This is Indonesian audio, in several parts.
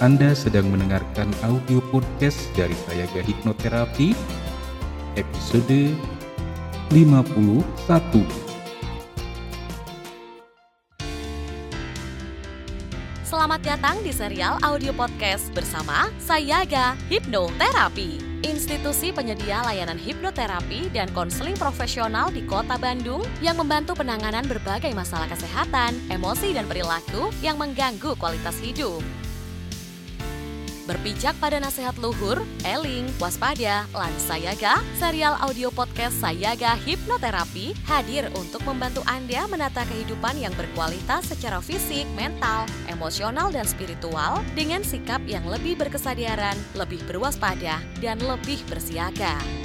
Anda sedang mendengarkan audio podcast dari Sayaga Hipnoterapi episode 51. Selamat datang di serial audio podcast bersama Sayaga Hipnoterapi, institusi penyedia layanan hipnoterapi dan konseling profesional di Kota Bandung yang membantu penanganan berbagai masalah kesehatan, emosi, dan perilaku yang mengganggu kualitas hidup. Berpijak pada nasihat luhur, eling, waspada, lan sayaga, serial audio podcast Sayaga Hipnoterapi hadir untuk membantu Anda menata kehidupan yang berkualitas secara fisik, mental, emosional, dan spiritual dengan sikap yang lebih berkesadaran, lebih berwaspada, dan lebih bersiaga.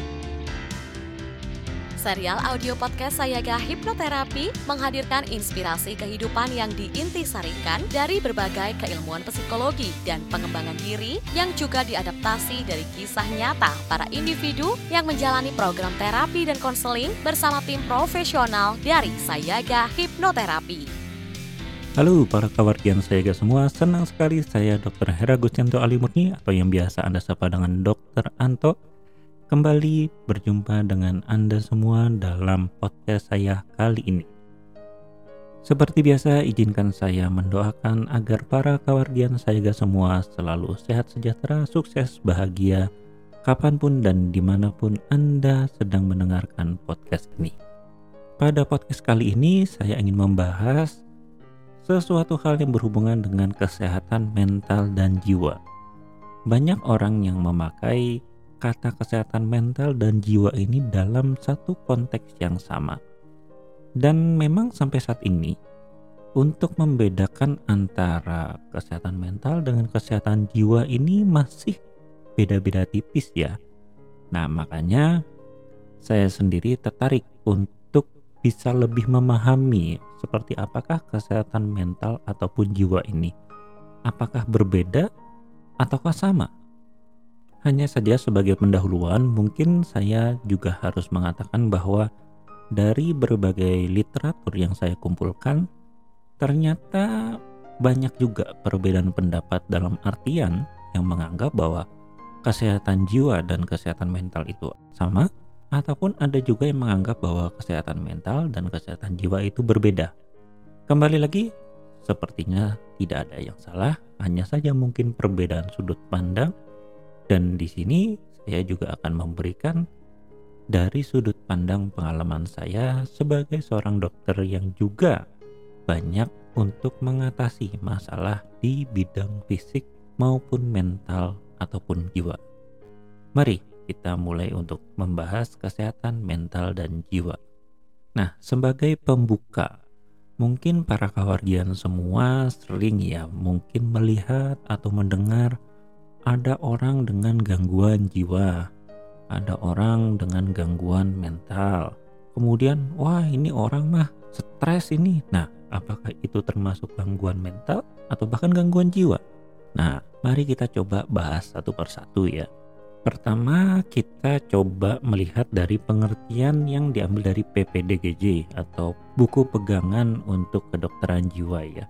Serial audio podcast Sayaga Hipnoterapi menghadirkan inspirasi kehidupan yang diintisarikan dari berbagai keilmuan psikologi dan pengembangan diri yang juga diadaptasi dari kisah nyata para individu yang menjalani program terapi dan konseling bersama tim profesional dari Sayaga Hipnoterapi. Halo para kawargian Sayaga semua, senang sekali saya Dr. Hera Gustianto Alimurni atau yang biasa Anda sapa dengan Dr. Anto kembali berjumpa dengan Anda semua dalam podcast saya kali ini. Seperti biasa, izinkan saya mendoakan agar para kawardian saya semua selalu sehat sejahtera, sukses, bahagia, kapan pun dan di mana pun Anda sedang mendengarkan podcast ini. Pada podcast kali ini, saya ingin membahas sesuatu hal yang berhubungan dengan kesehatan mental dan jiwa. Banyak orang yang memakai kata kesehatan mental dan jiwa ini dalam satu konteks yang sama. Dan memang sampai saat ini untuk membedakan antara kesehatan mental dengan kesehatan jiwa ini masih beda-beda tipis ya. Nah, makanya saya sendiri tertarik untuk bisa lebih memahami seperti apakah kesehatan mental ataupun jiwa ini. Apakah berbeda ataukah sama? Hanya saja sebagai pendahuluan, mungkin saya juga harus mengatakan bahwa dari berbagai literatur yang saya kumpulkan, ternyata banyak juga perbedaan pendapat dalam artian yang menganggap bahwa kesehatan jiwa dan kesehatan mental itu sama, ataupun ada juga yang menganggap bahwa kesehatan mental dan kesehatan jiwa itu berbeda. Kembali lagi, sepertinya tidak ada yang salah, hanya saja mungkin perbedaan sudut pandang dan di sini saya juga akan memberikan dari sudut pandang pengalaman saya sebagai seorang dokter yang juga banyak untuk mengatasi masalah di bidang fisik maupun mental ataupun jiwa. Mari kita mulai untuk membahas kesehatan mental dan jiwa. Nah, sebagai pembuka, mungkin para kawardian semua sering ya mungkin melihat atau mendengar ada orang dengan gangguan jiwa, ada orang dengan gangguan mental. Kemudian, wah ini orang mah stres ini. Nah, apakah itu termasuk gangguan mental atau bahkan gangguan jiwa? Nah, mari kita coba bahas satu persatu ya. Pertama, kita coba melihat dari pengertian yang diambil dari PPDGJ atau buku pegangan untuk kedokteran jiwa ya.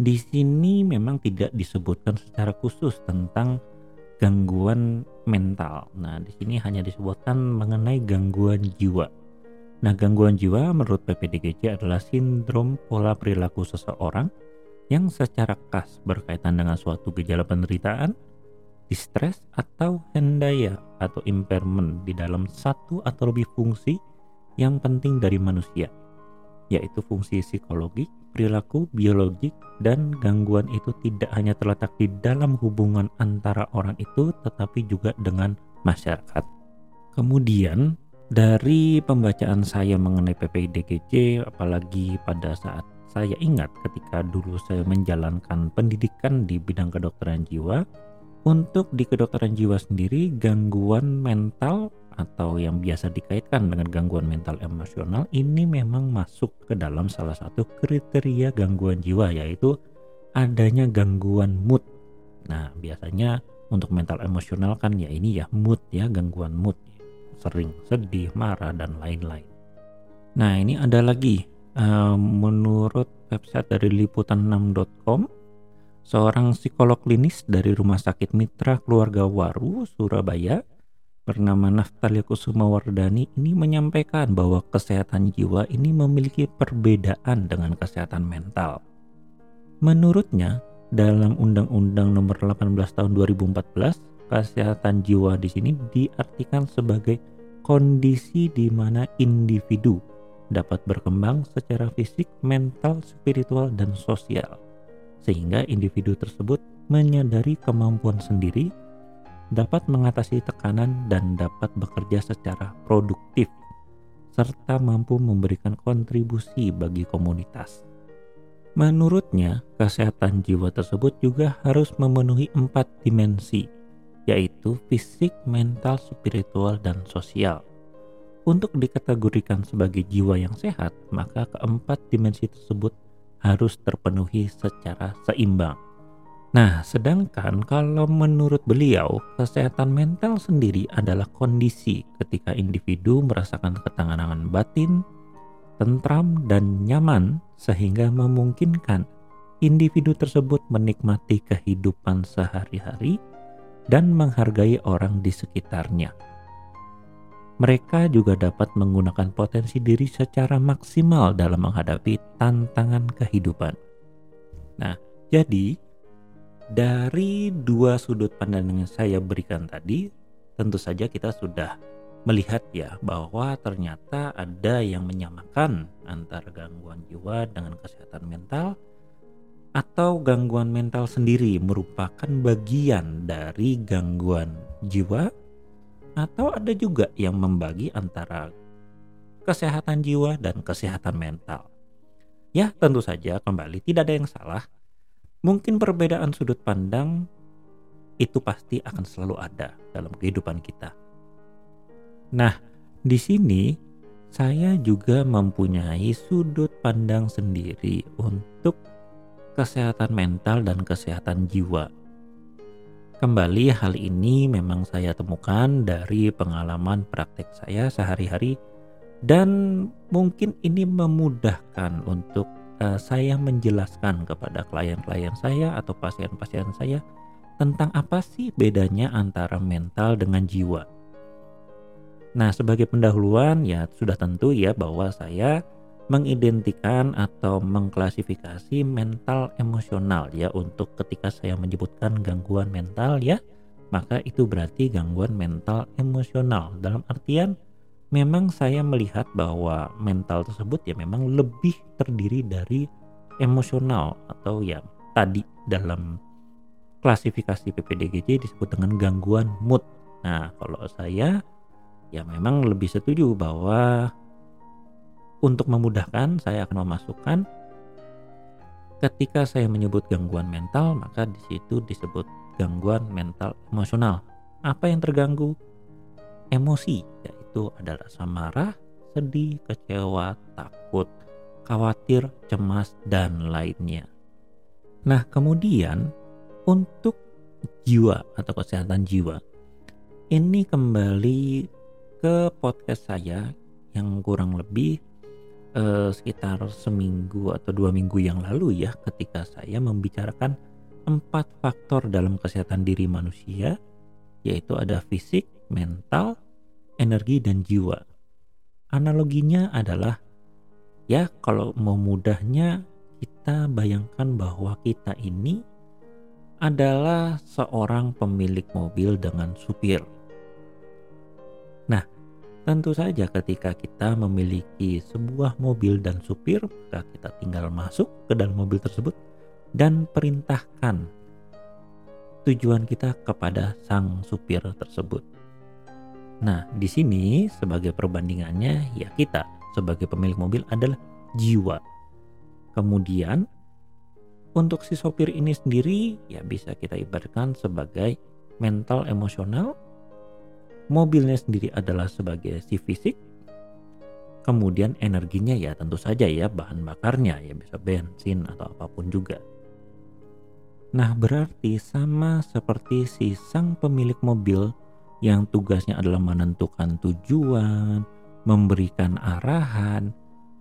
Di sini memang tidak disebutkan secara khusus tentang gangguan mental. Nah, di sini hanya disebutkan mengenai gangguan jiwa. Nah, gangguan jiwa menurut PPDGJ adalah sindrom pola perilaku seseorang yang secara khas berkaitan dengan suatu gejala penderitaan, distres atau hendaya atau impairment di dalam satu atau lebih fungsi yang penting dari manusia yaitu fungsi psikologi, perilaku, biologik, dan gangguan itu tidak hanya terletak di dalam hubungan antara orang itu, tetapi juga dengan masyarakat. Kemudian, dari pembacaan saya mengenai PPIDGJ, apalagi pada saat saya ingat ketika dulu saya menjalankan pendidikan di bidang kedokteran jiwa, untuk di kedokteran jiwa sendiri, gangguan mental atau yang biasa dikaitkan dengan gangguan mental emosional ini memang masuk ke dalam salah satu kriteria gangguan jiwa yaitu adanya gangguan mood. Nah, biasanya untuk mental emosional kan ya ini ya mood ya, gangguan mood. Sering sedih, marah dan lain-lain. Nah, ini ada lagi uh, menurut website dari liputan6.com Seorang psikolog klinis dari Rumah Sakit Mitra Keluarga Waru, Surabaya, bernama Naftalia Kusuma Wardani ini menyampaikan bahwa kesehatan jiwa ini memiliki perbedaan dengan kesehatan mental. Menurutnya, dalam Undang-Undang Nomor 18 Tahun 2014, kesehatan jiwa di sini diartikan sebagai kondisi di mana individu dapat berkembang secara fisik, mental, spiritual, dan sosial, sehingga individu tersebut menyadari kemampuan sendiri, dapat mengatasi tekanan, dan dapat bekerja secara produktif, serta mampu memberikan kontribusi bagi komunitas. Menurutnya, kesehatan jiwa tersebut juga harus memenuhi empat dimensi, yaitu fisik, mental, spiritual, dan sosial untuk dikategorikan sebagai jiwa yang sehat, maka keempat dimensi tersebut harus terpenuhi secara seimbang. Nah, sedangkan kalau menurut beliau, kesehatan mental sendiri adalah kondisi ketika individu merasakan ketenangan batin, tentram, dan nyaman sehingga memungkinkan individu tersebut menikmati kehidupan sehari-hari dan menghargai orang di sekitarnya mereka juga dapat menggunakan potensi diri secara maksimal dalam menghadapi tantangan kehidupan. Nah, jadi dari dua sudut pandang yang saya berikan tadi, tentu saja kita sudah melihat ya bahwa ternyata ada yang menyamakan antara gangguan jiwa dengan kesehatan mental atau gangguan mental sendiri merupakan bagian dari gangguan jiwa atau ada juga yang membagi antara kesehatan jiwa dan kesehatan mental. Ya, tentu saja kembali tidak ada yang salah. Mungkin perbedaan sudut pandang itu pasti akan selalu ada dalam kehidupan kita. Nah, di sini saya juga mempunyai sudut pandang sendiri untuk kesehatan mental dan kesehatan jiwa Kembali hal ini memang saya temukan dari pengalaman praktek saya sehari-hari dan mungkin ini memudahkan untuk uh, saya menjelaskan kepada klien-klien saya atau pasien-pasien saya tentang apa sih bedanya antara mental dengan jiwa. Nah, sebagai pendahuluan ya sudah tentu ya bahwa saya mengidentikan atau mengklasifikasi mental emosional ya untuk ketika saya menyebutkan gangguan mental ya maka itu berarti gangguan mental emosional dalam artian memang saya melihat bahwa mental tersebut ya memang lebih terdiri dari emosional atau ya tadi dalam klasifikasi PPDGJ disebut dengan gangguan mood. Nah, kalau saya ya memang lebih setuju bahwa untuk memudahkan, saya akan memasukkan ketika saya menyebut gangguan mental, maka di situ disebut gangguan mental emosional. Apa yang terganggu? Emosi, yaitu ada rasa marah, sedih, kecewa, takut, khawatir, cemas, dan lainnya. Nah, kemudian untuk jiwa atau kesehatan jiwa, ini kembali ke podcast saya yang kurang lebih eh, sekitar seminggu atau dua minggu yang lalu ya ketika saya membicarakan empat faktor dalam kesehatan diri manusia yaitu ada fisik, mental, energi dan jiwa. Analoginya adalah ya kalau mau mudahnya kita bayangkan bahwa kita ini adalah seorang pemilik mobil dengan supir. Nah, Tentu saja ketika kita memiliki sebuah mobil dan supir, maka kita tinggal masuk ke dalam mobil tersebut dan perintahkan tujuan kita kepada sang supir tersebut. Nah, di sini sebagai perbandingannya ya kita sebagai pemilik mobil adalah jiwa. Kemudian untuk si sopir ini sendiri ya bisa kita ibaratkan sebagai mental emosional mobilnya sendiri adalah sebagai si fisik, kemudian energinya ya tentu saja ya bahan bakarnya ya bisa bensin atau apa pun juga. Nah berarti sama seperti si sang pemilik mobil yang tugasnya adalah menentukan tujuan, memberikan arahan,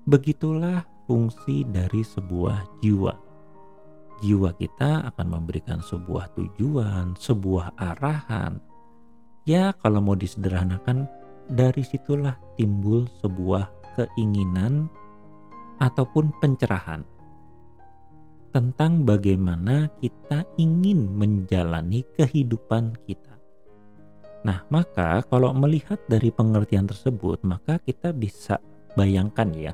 begitulah fungsi dari sebuah jiwa. jiwa kita akan memberikan sebuah tujuan, sebuah arahan. Ya, kalau mau disederhanakan, dari situlah timbul sebuah keinginan ataupun pencerahan tentang bagaimana kita ingin menjalani kehidupan kita. Nah, maka kalau melihat dari pengertian tersebut, maka kita bisa bayangkan ya,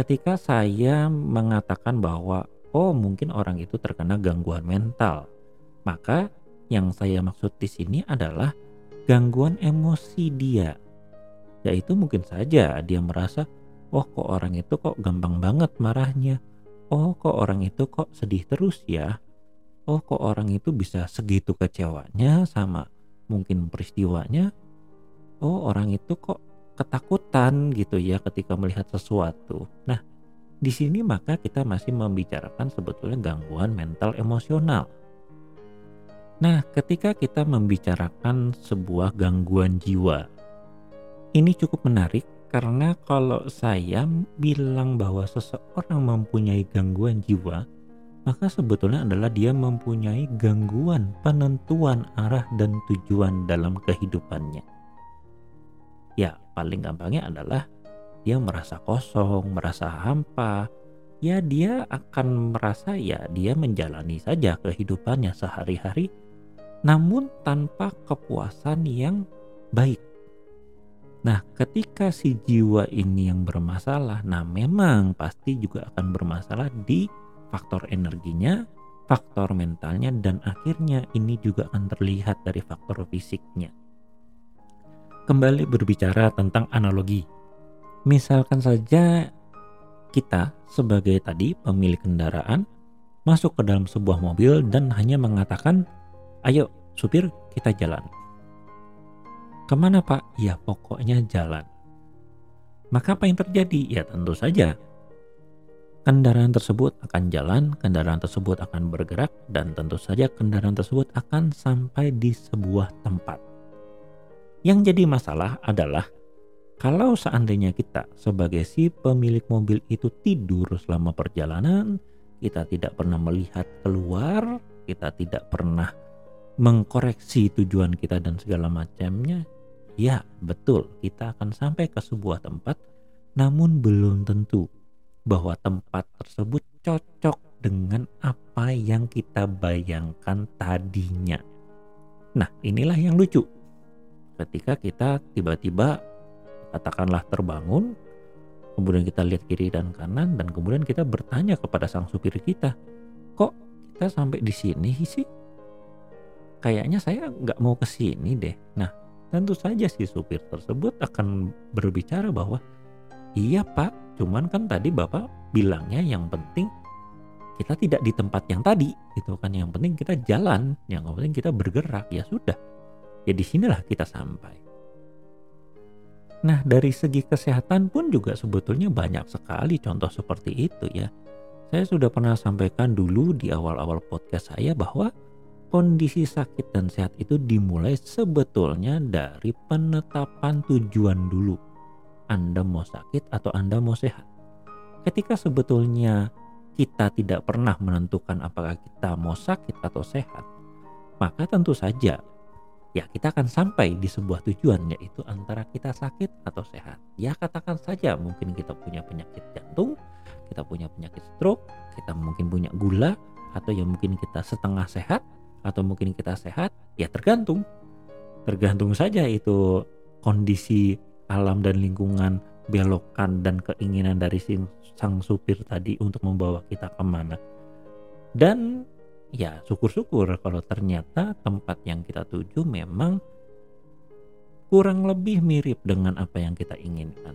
ketika saya mengatakan bahwa oh mungkin orang itu terkena gangguan mental. Maka yang saya maksud di sini adalah gangguan emosi dia. Yaitu mungkin saja dia merasa, oh kok orang itu kok gampang banget marahnya. Oh kok orang itu kok sedih terus ya. Oh kok orang itu bisa segitu kecewanya sama mungkin peristiwanya. Oh orang itu kok ketakutan gitu ya ketika melihat sesuatu. Nah, di sini maka kita masih membicarakan sebetulnya gangguan mental emosional. Nah, ketika kita membicarakan sebuah gangguan jiwa, ini cukup menarik karena kalau saya bilang bahwa seseorang mempunyai gangguan jiwa, maka sebetulnya adalah dia mempunyai gangguan penentuan arah dan tujuan dalam kehidupannya. Ya, paling gampangnya adalah dia merasa kosong, merasa hampa, ya dia akan merasa ya dia menjalani saja kehidupannya sehari-hari namun tanpa kepuasan yang baik. Nah, ketika si jiwa ini yang bermasalah, nah memang pasti juga akan bermasalah di faktor energinya, faktor mentalnya, dan akhirnya ini juga akan terlihat dari faktor fisiknya. Kembali berbicara tentang analogi, Misalkan saja kita sebagai tadi pemilik kendaraan masuk ke dalam sebuah mobil dan hanya mengatakan, ayo supir kita jalan. Ke mana pak? Ya pokoknya jalan. Maka apa yang terjadi? Ya tentu saja kendaraan tersebut akan jalan, kendaraan tersebut akan bergerak, dan tentu saja kendaraan tersebut akan sampai di sebuah tempat. Yang jadi masalah adalah kalau seandainya kita sebagai si pemilik mobil itu tidur selama perjalanan, kita tidak pernah melihat keluar, kita tidak pernah mengkoreksi tujuan kita dan segala macamnya, ya betul kita akan sampai ke sebuah tempat, namun belum tentu bahwa tempat tersebut cocok dengan apa yang kita bayangkan tadinya. Nah, inilah yang lucu. Ketika kita tiba-tiba katakanlah terbangun, kemudian kita lihat kiri dan kanan, dan kemudian kita bertanya kepada sang supir kita, kok kita sampai di sini sih? Kayaknya saya nggak mau ke sini deh. Nah, tentu saja si supir tersebut akan berbicara bahwa iya pak, cuman kan tadi bapak bilangnya yang penting kita tidak di tempat yang tadi, itu kan yang penting kita jalan, yang penting kita bergerak ya sudah. Ya di sinilah kita sampai. Nah, dari segi kesehatan pun juga sebetulnya banyak sekali contoh seperti itu ya. Saya sudah pernah sampaikan dulu di awal-awal podcast saya bahwa kondisi sakit dan sehat itu dimulai sebetulnya dari penetapan tujuan dulu. Anda mau sakit atau Anda mau sehat. Ketika sebetulnya kita tidak pernah menentukan apakah kita mau sakit atau sehat, maka tentu saja ya kita akan sampai di sebuah tujuan yaitu antara kita sakit atau sehat. Ya katakan saja mungkin kita punya penyakit jantung, kita punya penyakit stroke, kita mungkin punya gula atau ya mungkin kita setengah sehat atau mungkin kita sehat, ya tergantung. Tergantung saja itu kondisi alam dan lingkungan belokan dan keinginan dari sang supir tadi untuk membawa kita ke mana. Dan ya syukur-syukur kalau ternyata tempat yang kita tuju memang kurang lebih mirip dengan apa yang kita inginkan.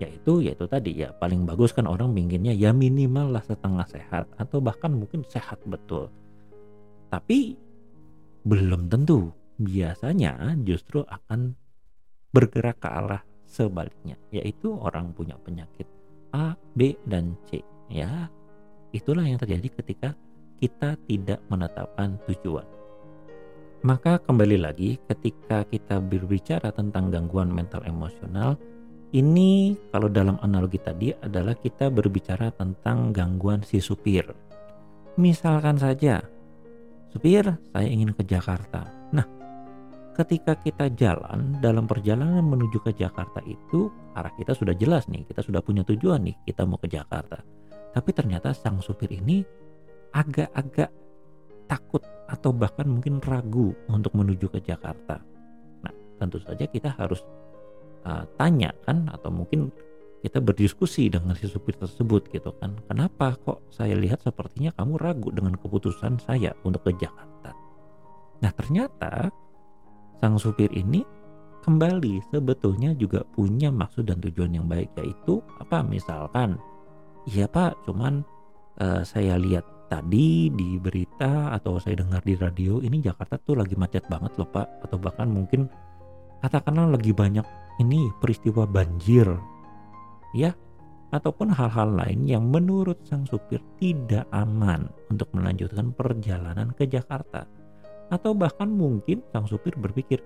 Yaitu yaitu tadi ya paling bagus kan orang inginnya ya minimal lah setengah sehat atau bahkan mungkin sehat betul. Tapi belum tentu. Biasanya justru akan bergerak ke arah sebaliknya yaitu orang punya penyakit A, B, dan C ya itulah yang terjadi ketika kita tidak menetapkan tujuan. Maka kembali lagi ketika kita berbicara tentang gangguan mental emosional, ini kalau dalam analogi tadi adalah kita berbicara tentang gangguan si supir. Misalkan saja, supir saya ingin ke Jakarta. Ketika kita jalan dalam perjalanan menuju ke Jakarta itu arah kita sudah jelas nih, kita sudah punya tujuan nih, kita mau ke Jakarta. Tapi ternyata sang supir ini agak-agak takut atau bahkan mungkin ragu untuk menuju ke Jakarta. Nah, tentu saja kita harus uh, tanya kan atau mungkin kita berdiskusi dengan si supir tersebut gitu kan kenapa kok saya lihat sepertinya kamu ragu dengan keputusan saya untuk ke Jakarta nah ternyata sang supir ini kembali sebetulnya juga punya maksud dan tujuan yang baik yaitu apa? Misalkan iya pak cuman uh, saya lihat tadi di berita atau saya dengar di radio ini Jakarta tuh lagi macet banget loh pak. Atau bahkan mungkin katakanlah lagi banyak ini peristiwa banjir. Ya ataupun hal-hal lain yang menurut sang supir tidak aman untuk melanjutkan perjalanan ke Jakarta. Atau bahkan mungkin sang supir berpikir,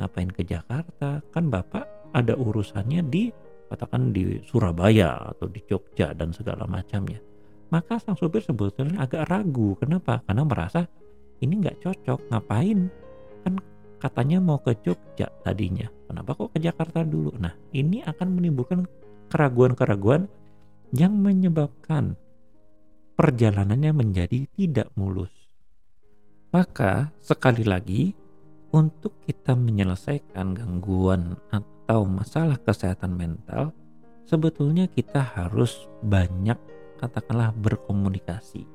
ngapain ke Jakarta? Kan Bapak ada urusannya di katakan di Surabaya atau di Jogja dan segala macamnya. Maka sang supir sebetulnya agak ragu. Kenapa? Karena merasa ini nggak cocok. Ngapain? Kan katanya mau ke Jogja tadinya. Kenapa kok ke Jakarta dulu? Nah, ini akan menimbulkan keraguan-keraguan yang menyebabkan perjalanannya menjadi tidak mulus. Maka, sekali lagi, untuk kita menyelesaikan gangguan atau masalah kesehatan mental, sebetulnya kita harus banyak, katakanlah, berkomunikasi.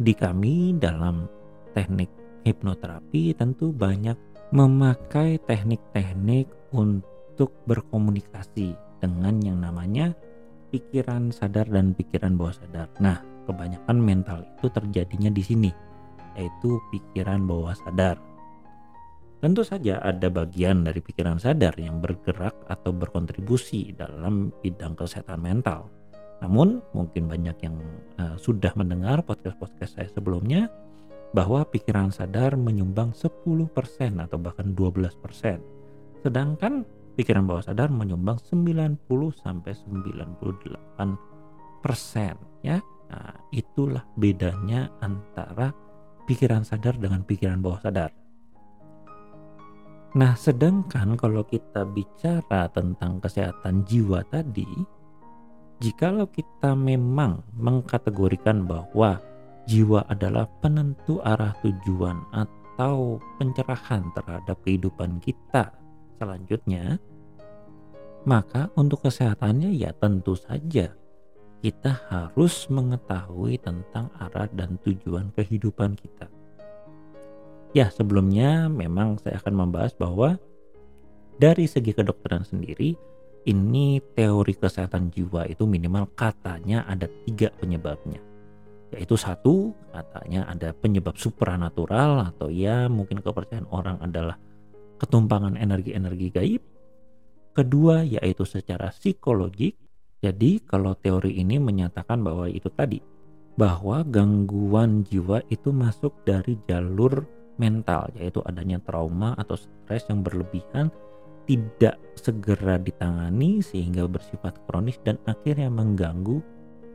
Di kami, dalam teknik hipnoterapi, tentu banyak memakai teknik-teknik untuk berkomunikasi dengan yang namanya pikiran sadar dan pikiran bawah sadar. Nah, kebanyakan mental itu terjadinya di sini, yaitu pikiran bawah sadar. Tentu saja ada bagian dari pikiran sadar yang bergerak atau berkontribusi dalam bidang kesehatan mental. Namun, mungkin banyak yang uh, sudah mendengar podcast-podcast saya sebelumnya bahwa pikiran sadar menyumbang 10% atau bahkan 12%. Sedangkan pikiran bawah sadar menyumbang 90 sampai 98 persen ya. Nah, itulah bedanya antara pikiran sadar dengan pikiran bawah sadar. Nah, sedangkan kalau kita bicara tentang kesehatan jiwa tadi, jikalau kita memang mengkategorikan bahwa jiwa adalah penentu arah tujuan atau pencerahan terhadap kehidupan kita selanjutnya, maka untuk kesehatannya ya tentu saja kita harus mengetahui tentang arah dan tujuan kehidupan kita. Ya, sebelumnya memang saya akan membahas bahwa dari segi kedokteran sendiri, ini teori kesehatan jiwa itu minimal katanya ada tiga penyebabnya. Yaitu satu, katanya ada penyebab supranatural atau ya mungkin kepercayaan orang adalah ketumpangan energi-energi gaib Kedua yaitu secara psikologik. Jadi kalau teori ini menyatakan bahwa itu tadi bahwa gangguan jiwa itu masuk dari jalur mental yaitu adanya trauma atau stres yang berlebihan tidak segera ditangani sehingga bersifat kronis dan akhirnya mengganggu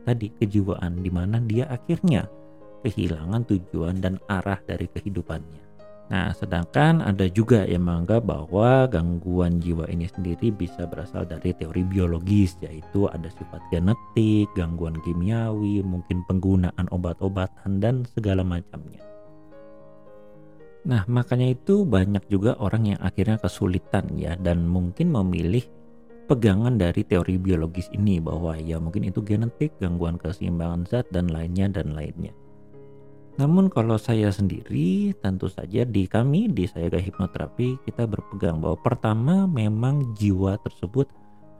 tadi kejiwaan di mana dia akhirnya kehilangan tujuan dan arah dari kehidupannya. Nah, sedangkan ada juga yang menganggap bahwa gangguan jiwa ini sendiri bisa berasal dari teori biologis, yaitu ada sifat genetik, gangguan kimiawi, mungkin penggunaan obat-obatan, dan segala macamnya. Nah, makanya itu banyak juga orang yang akhirnya kesulitan ya, dan mungkin memilih pegangan dari teori biologis ini bahwa ya mungkin itu genetik, gangguan keseimbangan zat, dan lainnya dan lainnya. Namun kalau saya sendiri tentu saja di kami di saya gak hipnoterapi kita berpegang bahwa pertama memang jiwa tersebut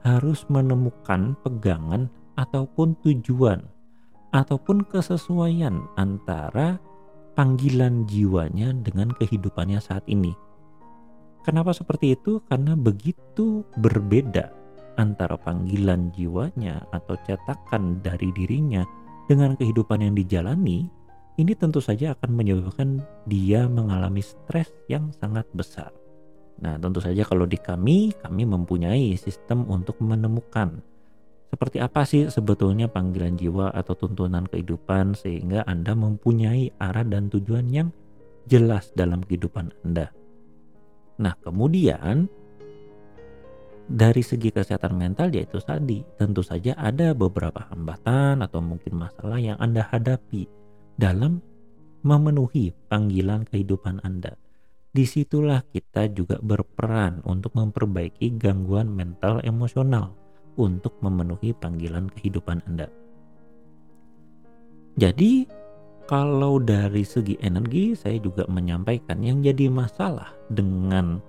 harus menemukan pegangan ataupun tujuan ataupun kesesuaian antara panggilan jiwanya dengan kehidupannya saat ini. Kenapa seperti itu? Karena begitu berbeda antara panggilan jiwanya atau cetakan dari dirinya dengan kehidupan yang dijalani ini tentu saja akan menyebabkan dia mengalami stres yang sangat besar. Nah, tentu saja kalau di kami, kami mempunyai sistem untuk menemukan Seperti apa sih sebetulnya panggilan jiwa atau tuntunan kehidupan sehingga Anda mempunyai arah dan tujuan yang jelas dalam kehidupan Anda. Nah, kemudian dari segi kesehatan mental yaitu tadi tentu saja ada beberapa hambatan atau mungkin masalah yang Anda hadapi dalam memenuhi panggilan kehidupan Anda. Di situlah kita juga berperan untuk memperbaiki gangguan mental emosional untuk memenuhi panggilan kehidupan Anda. Jadi, kalau dari segi energi, saya juga menyampaikan yang jadi masalah dengan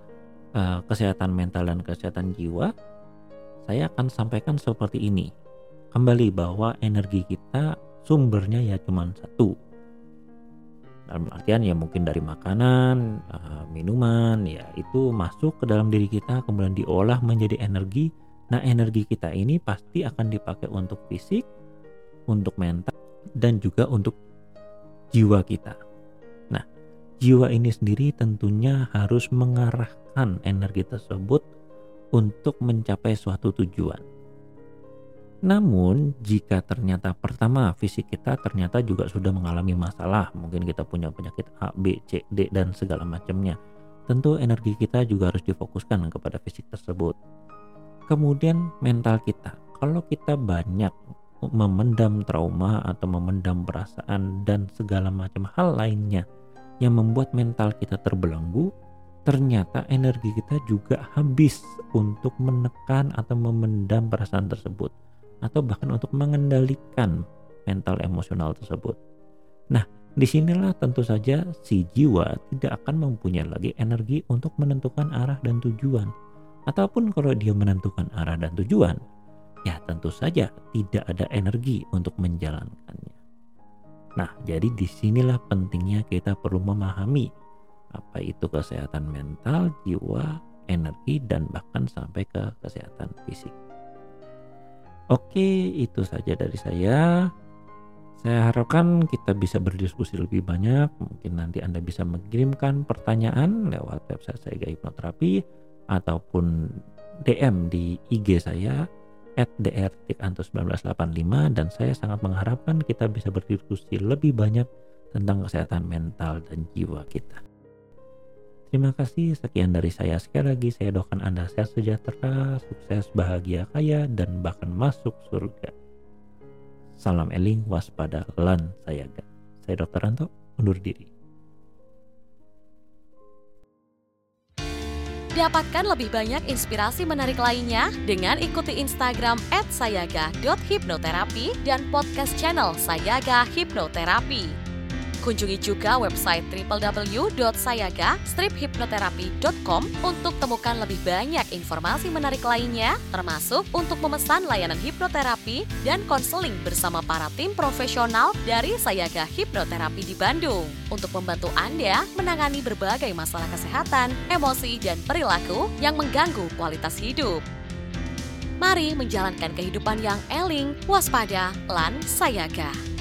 uh, kesehatan mental dan kesehatan jiwa, saya akan sampaikan seperti ini. Kembali bahwa energi kita sumbernya ya cuma satu. Dalam artian ya mungkin dari makanan, uh, minuman, ya itu masuk ke dalam diri kita kemudian diolah menjadi energi. Nah energi kita ini pasti akan dipakai untuk fisik, untuk mental, dan juga untuk jiwa kita. Nah jiwa ini sendiri tentunya harus mengarah mengalihkan energi tersebut untuk mencapai suatu tujuan. Namun, jika ternyata pertama fisik kita ternyata juga sudah mengalami masalah, mungkin kita punya penyakit A, B, C, D, dan segala macamnya, tentu energi kita juga harus difokuskan kepada fisik tersebut. Kemudian, mental kita, kalau kita banyak memendam trauma atau memendam perasaan dan segala macam hal lainnya yang membuat mental kita terbelenggu, ternyata energi kita juga habis untuk menekan atau memendam perasaan tersebut atau bahkan untuk mengendalikan mental emosional tersebut. Nah, di sinilah tentu saja si jiwa tidak akan mempunyai lagi energi untuk menentukan arah dan tujuan. Ataupun kalau dia menentukan arah dan tujuan, ya tentu saja tidak ada energi untuk menjalankannya. Nah, jadi di sinilah pentingnya kita perlu memahami apa itu kesehatan mental, jiwa, energi, dan bahkan sampai ke kesehatan fisik. Oke, itu saja dari saya. Saya harapkan kita bisa berdiskusi lebih banyak. Mungkin nanti Anda bisa mengirimkan pertanyaan lewat website saya Hipnoterapi ataupun DM di IG saya at dr1985 dan saya sangat mengharapkan kita bisa berdiskusi lebih banyak tentang kesehatan mental dan jiwa kita. Terima kasih, sekian dari saya. Sekali lagi saya doakan Anda sehat sejahtera, sukses, bahagia, kaya, dan bahkan masuk surga. Salam eling, waspada, lan sayaga. Saya Dr. Ranto, undur diri. Dapatkan lebih banyak inspirasi menarik lainnya dengan ikuti Instagram @sayaga.hipnoterapi dan podcast channel Sayaga Hipnoterapi. Kunjungi juga website www.sayaga-hipnoterapi.com untuk temukan lebih banyak informasi menarik lainnya, termasuk untuk memesan layanan hipnoterapi dan konseling bersama para tim profesional dari Sayaga Hipnoterapi di Bandung untuk membantu Anda menangani berbagai masalah kesehatan, emosi, dan perilaku yang mengganggu kualitas hidup. Mari menjalankan kehidupan yang eling, waspada, lan sayaga.